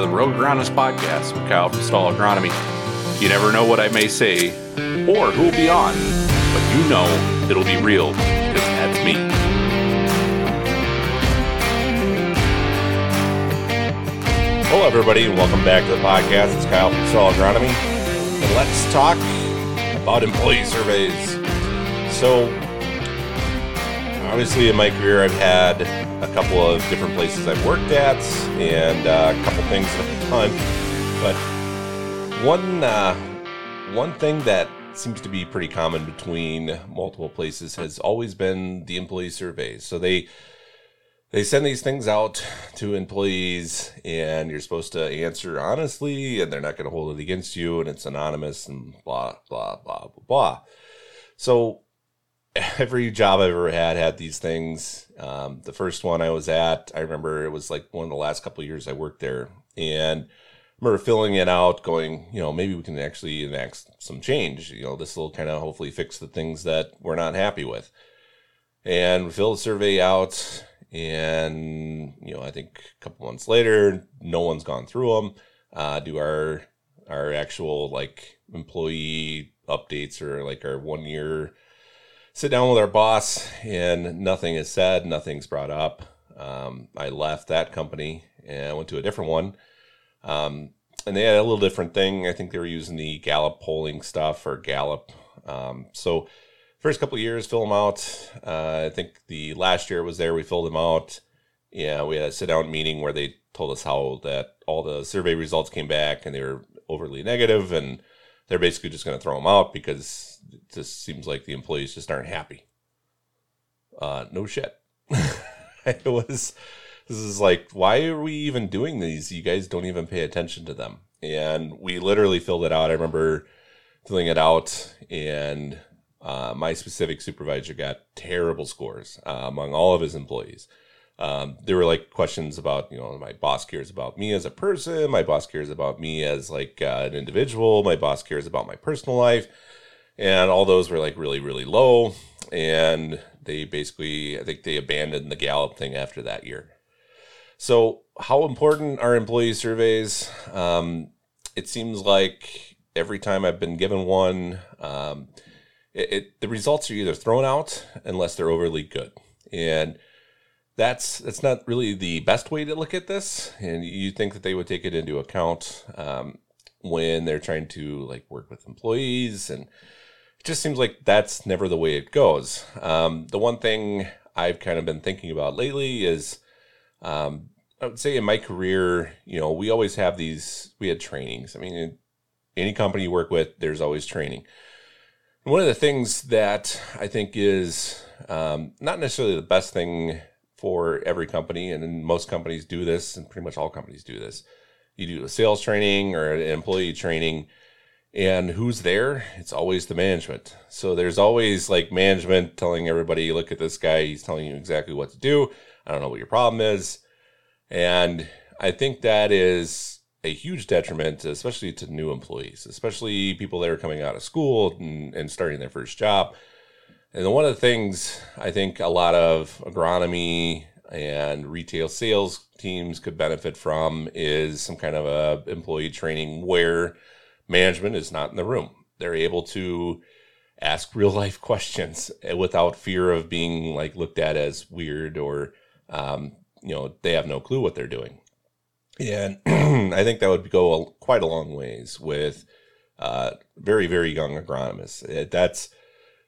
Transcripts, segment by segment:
to the Rogue Agronomist Podcast with Kyle from Stall Agronomy. You never know what I may say or who will be on, but you know it'll be real because that's me. Hello, everybody, and welcome back to the podcast. It's Kyle from Stall Agronomy, and let's talk about employee surveys. So, obviously, in my career, I've had a couple of different places I've worked at and uh, a couple things that I've done. But one uh, one thing that seems to be pretty common between multiple places has always been the employee surveys. So they they send these things out to employees and you're supposed to answer honestly and they're not going to hold it against you and it's anonymous and blah blah blah blah blah so every job i've ever had had these things. Um, the first one i was at i remember it was like one of the last couple years i worked there. And I remember filling it out going you know maybe we can actually enact some change you know this will kind of hopefully fix the things that we're not happy with. And we fill the survey out and you know i think a couple months later no one's gone through them uh, do our our actual like employee updates or like our one year sit down with our boss and nothing is said nothing's brought up um, i left that company and went to a different one um, and they had a little different thing i think they were using the gallup polling stuff or gallup um, so first couple years, fill them out. Uh, I think the last year was there, we filled them out. Yeah, we had a sit down meeting where they told us how that all the survey results came back and they were overly negative, and they're basically just going to throw them out because it just seems like the employees just aren't happy. Uh, no shit. it was. This is like, why are we even doing these? You guys don't even pay attention to them. And we literally filled it out. I remember filling it out and uh, my specific supervisor got terrible scores uh, among all of his employees. Um, there were like questions about, you know, my boss cares about me as a person. My boss cares about me as like uh, an individual. My boss cares about my personal life. And all those were like really, really low. And they basically, I think they abandoned the Gallup thing after that year. So, how important are employee surveys? Um, it seems like every time I've been given one, um, it, it, the results are either thrown out unless they're overly good, and that's that's not really the best way to look at this. And you think that they would take it into account um, when they're trying to like work with employees, and it just seems like that's never the way it goes. Um, the one thing I've kind of been thinking about lately is. Um, I would say in my career, you know, we always have these, we had trainings. I mean, any company you work with, there's always training. One of the things that I think is um, not necessarily the best thing for every company, and most companies do this, and pretty much all companies do this. You do a sales training or an employee training, and who's there? It's always the management. So there's always like management telling everybody, look at this guy, he's telling you exactly what to do. I don't know what your problem is. And I think that is a huge detriment, especially to new employees, especially people that are coming out of school and, and starting their first job. And one of the things I think a lot of agronomy and retail sales teams could benefit from is some kind of a employee training where management is not in the room. They're able to ask real life questions without fear of being like looked at as weird or um, you know they have no clue what they're doing and I think that would go a, quite a long ways with uh, very, very young agronomists. It, that's,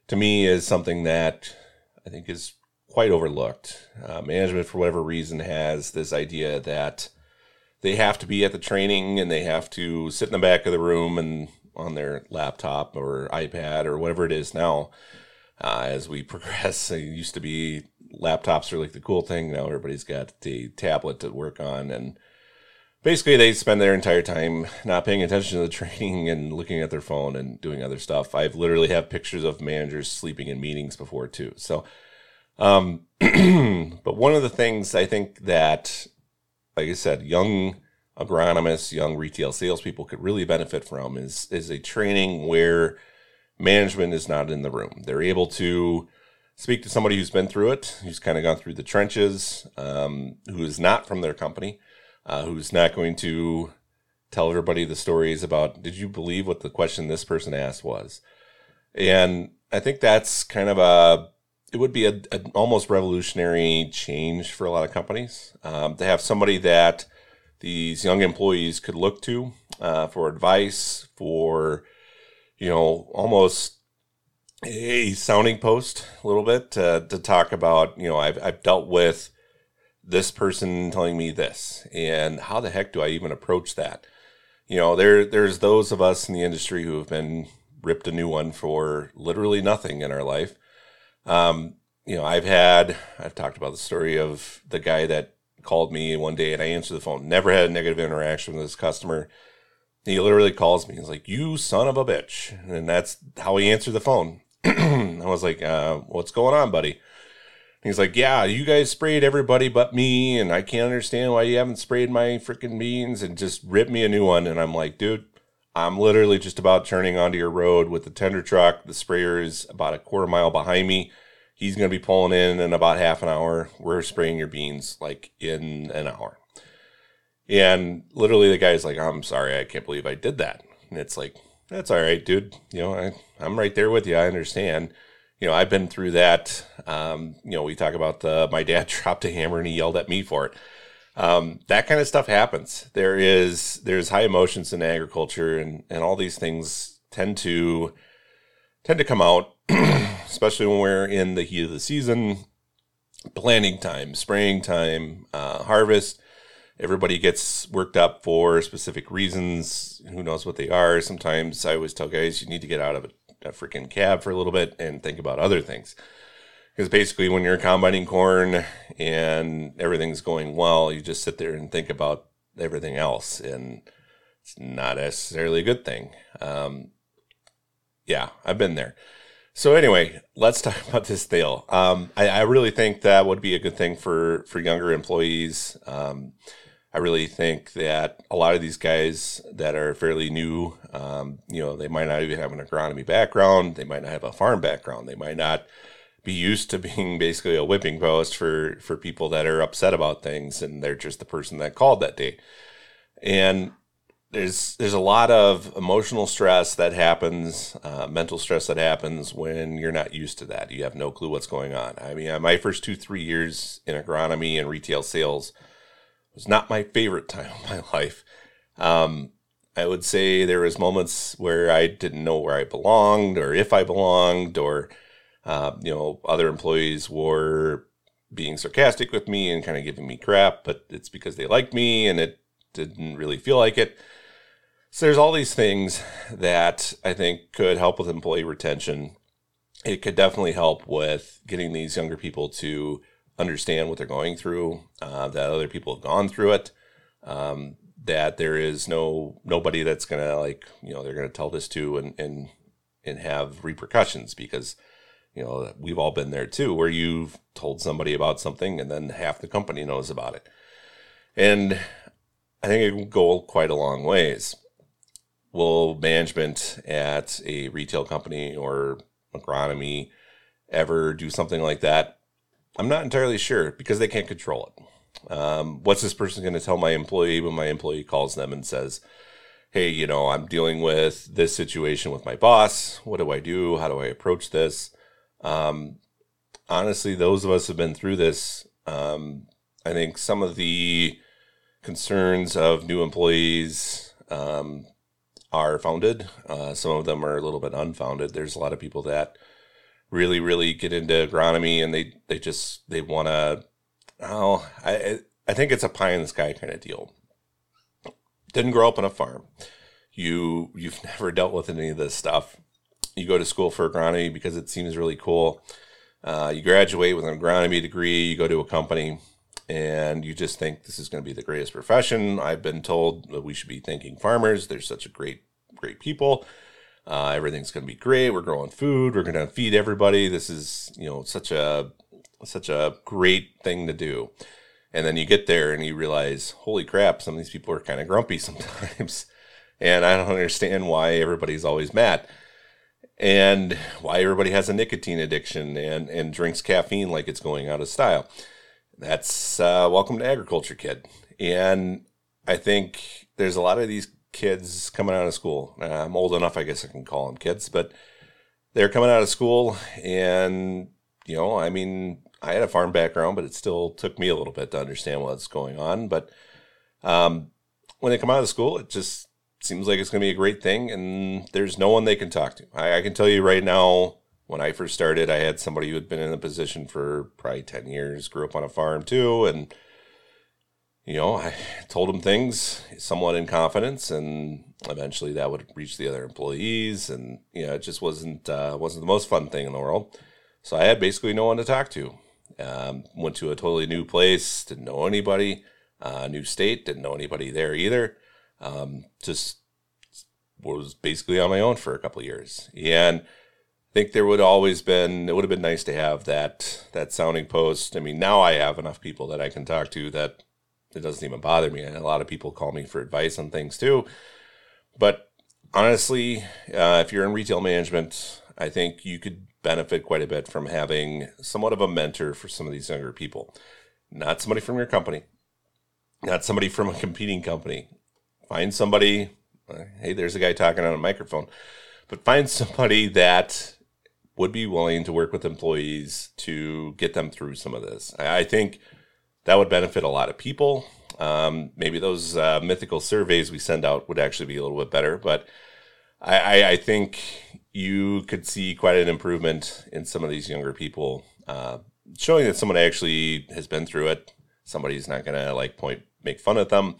to me, is something that I think is quite overlooked. Uh, management, for whatever reason, has this idea that they have to be at the training and they have to sit in the back of the room and on their laptop or iPad or whatever it is now. Uh, as we progress, it used to be laptops are like the cool thing. Now everybody's got the tablet to work on and basically they spend their entire time not paying attention to the training and looking at their phone and doing other stuff. I've literally have pictures of managers sleeping in meetings before too. So, um, but one of the things I think that, like I said, young agronomists, young retail salespeople could really benefit from is is a training where management is not in the room. They're able to speak to somebody who's been through it, who's kind of gone through the trenches, um, who is not from their company uh, who's not going to tell everybody the stories about, did you believe what the question this person asked was? And I think that's kind of a, it would be a, an almost revolutionary change for a lot of companies um, to have somebody that these young employees could look to uh, for advice, for, you know, almost a sounding post a little bit to, to talk about, you know, I've, I've dealt with this person telling me this and how the heck do I even approach that? You know, there, there's those of us in the industry who have been ripped a new one for literally nothing in our life. Um, you know, I've had, I've talked about the story of the guy that called me one day and I answered the phone, never had a negative interaction with this customer. He literally calls me. He's like, "You son of a bitch," and that's how he answered the phone. I was like, uh, what's going on, buddy? He's like, yeah, you guys sprayed everybody but me, and I can't understand why you haven't sprayed my freaking beans, and just rip me a new one. And I'm like, dude, I'm literally just about turning onto your road with the tender truck. The sprayer is about a quarter mile behind me. He's going to be pulling in in about half an hour. We're spraying your beans like in an hour. And literally, the guy's like, I'm sorry, I can't believe I did that. And it's like, that's all right, dude. You know, I, I'm right there with you. I understand. You know, I've been through that. Um, you know, we talk about the my dad dropped a hammer and he yelled at me for it. Um, that kind of stuff happens. There is there's high emotions in agriculture, and and all these things tend to tend to come out, especially when we're in the heat of the season, planting time, spraying time, uh, harvest everybody gets worked up for specific reasons. Who knows what they are? Sometimes I always tell guys you need to get out of a, a freaking cab for a little bit and think about other things. Because basically, when you're combining corn and everything's going well, you just sit there and think about everything else, and it's not necessarily a good thing. Um, yeah, I've been there. So anyway, let's talk about this deal. Um, I, I, really think that would be a good thing for for younger employees. Um, I really think that a lot of these guys that are fairly new, um, you know, they might not even have an agronomy background. They might not have a farm background. They might not be used to being basically a whipping post for for people that are upset about things, and they're just the person that called that day. And there's there's a lot of emotional stress that happens, uh, mental stress that happens when you're not used to that. You have no clue what's going on. I mean, my first two three years in agronomy and retail sales was not my favorite time of my life. Um, I would say there was moments where I didn't know where I belonged or if I belonged, or uh, you know, other employees were being sarcastic with me and kind of giving me crap, but it's because they liked me and it didn't really feel like it. So there's all these things that I think could help with employee retention. It could definitely help with getting these younger people to understand what they're going through, uh, that other people have gone through it, um, that there is no nobody that's gonna like you know they're gonna tell this to and and and have repercussions because you know we've all been there too where you've told somebody about something and then half the company knows about it and i think it will go quite a long ways will management at a retail company or agronomy ever do something like that I'm not entirely sure because they can't control it. Um, what's this person going to tell my employee when my employee calls them and says, Hey, you know, I'm dealing with this situation with my boss. What do I do? How do I approach this? Um, honestly, those of us have been through this. Um, I think some of the concerns of new employees um, are founded. Uh, some of them are a little bit unfounded. There's a lot of people that really really get into agronomy and they they just they want to oh I I think it's a pie in the sky kind of deal. Didn't grow up on a farm. You you've never dealt with any of this stuff. You go to school for agronomy because it seems really cool. Uh, you graduate with an agronomy degree. You go to a company and you just think this is going to be the greatest profession. I've been told that we should be thanking farmers. They're such a great great people. Uh, everything's going to be great. We're growing food. We're going to feed everybody. This is, you know, such a such a great thing to do. And then you get there and you realize, holy crap, some of these people are kind of grumpy sometimes. and I don't understand why everybody's always mad. And why everybody has a nicotine addiction and, and drinks caffeine like it's going out of style. That's uh, welcome to agriculture, kid. And I think there's a lot of these kids coming out of school. Uh, I'm old enough, I guess I can call them kids, but they're coming out of school and, you know, I mean, I had a farm background, but it still took me a little bit to understand what's going on. But um, when they come out of school, it just seems like it's going to be a great thing, and there's no one they can talk to. I, I, can tell you right now, when I first started, I had somebody who had been in a position for probably 10 years, grew up on a farm too, and you know, I told him things somewhat in confidence, and eventually that would reach the other employees, and you know, it just wasn't uh, wasn't the most fun thing in the world. So I had basically no one to talk to. Um, went to a totally new place, didn't know anybody, uh, new state, didn't know anybody there either. Um, just was basically on my own for a couple of years, and I think there would always been it would have been nice to have that that sounding post. I mean, now I have enough people that I can talk to that it doesn't even bother me. And a lot of people call me for advice on things too. But honestly, uh, if you're in retail management, I think you could benefit quite a bit from having somewhat of a mentor for some of these younger people. Not somebody from your company, not somebody from a competing company. Find somebody, hey, there's a guy talking on a microphone, but find somebody that would be willing to work with employees to get them through some of this. I think that would benefit a lot of people. Um, maybe those uh, mythical surveys we send out would actually be a little bit better, but I, I, I, think you could see quite an improvement in some of these younger people, uh, showing that someone actually has been through it. Somebody's not going to like point, make fun of them.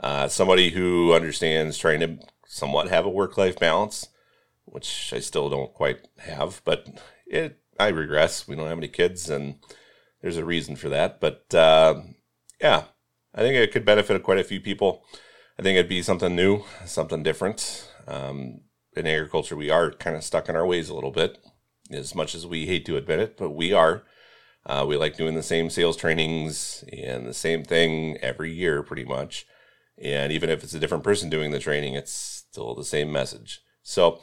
Uh, somebody who understands trying to somewhat have a work life balance, which I still don't quite have, but it, I regress. We don't have any kids and there's a reason for that. But uh, yeah, I think it could benefit quite a few people. I think it'd be something new, something different. Um, in agriculture, we are kind of stuck in our ways a little bit, as much as we hate to admit it, but we are. Uh, we like doing the same sales trainings and the same thing every year, pretty much. And even if it's a different person doing the training, it's still the same message. So,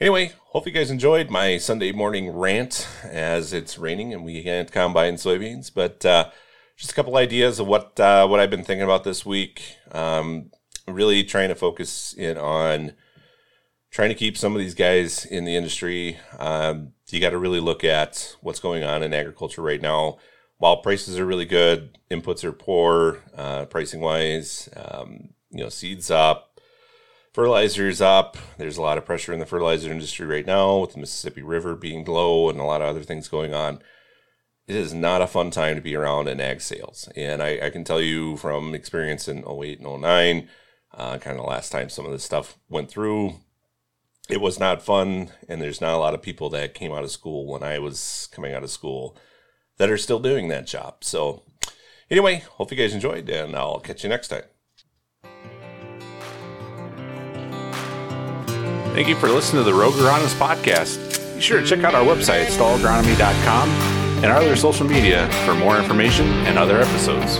Anyway, hope you guys enjoyed my Sunday morning rant as it's raining and we can't combine soybeans. But uh, just a couple ideas of what uh, what I've been thinking about this week. Um, really trying to focus in on trying to keep some of these guys in the industry. Um, you got to really look at what's going on in agriculture right now. While prices are really good, inputs are poor, uh, pricing wise. Um, you know, seeds up, fertilizer's up. There's a lot of pressure in the fertilizer industry right now with the Mississippi River being low and a lot of other things going on. It is not a fun time to be around in ag sales. And I, I can tell you from experience in 08 and 09, uh, kind of last time some of this stuff went through, it was not fun. And there's not a lot of people that came out of school when I was coming out of school that are still doing that job. So, anyway, hope you guys enjoyed, and I'll catch you next time. Thank you for listening to the Rogue Agronomist podcast. Be sure to check out our website, stallagronomy.com, and our other social media for more information and other episodes.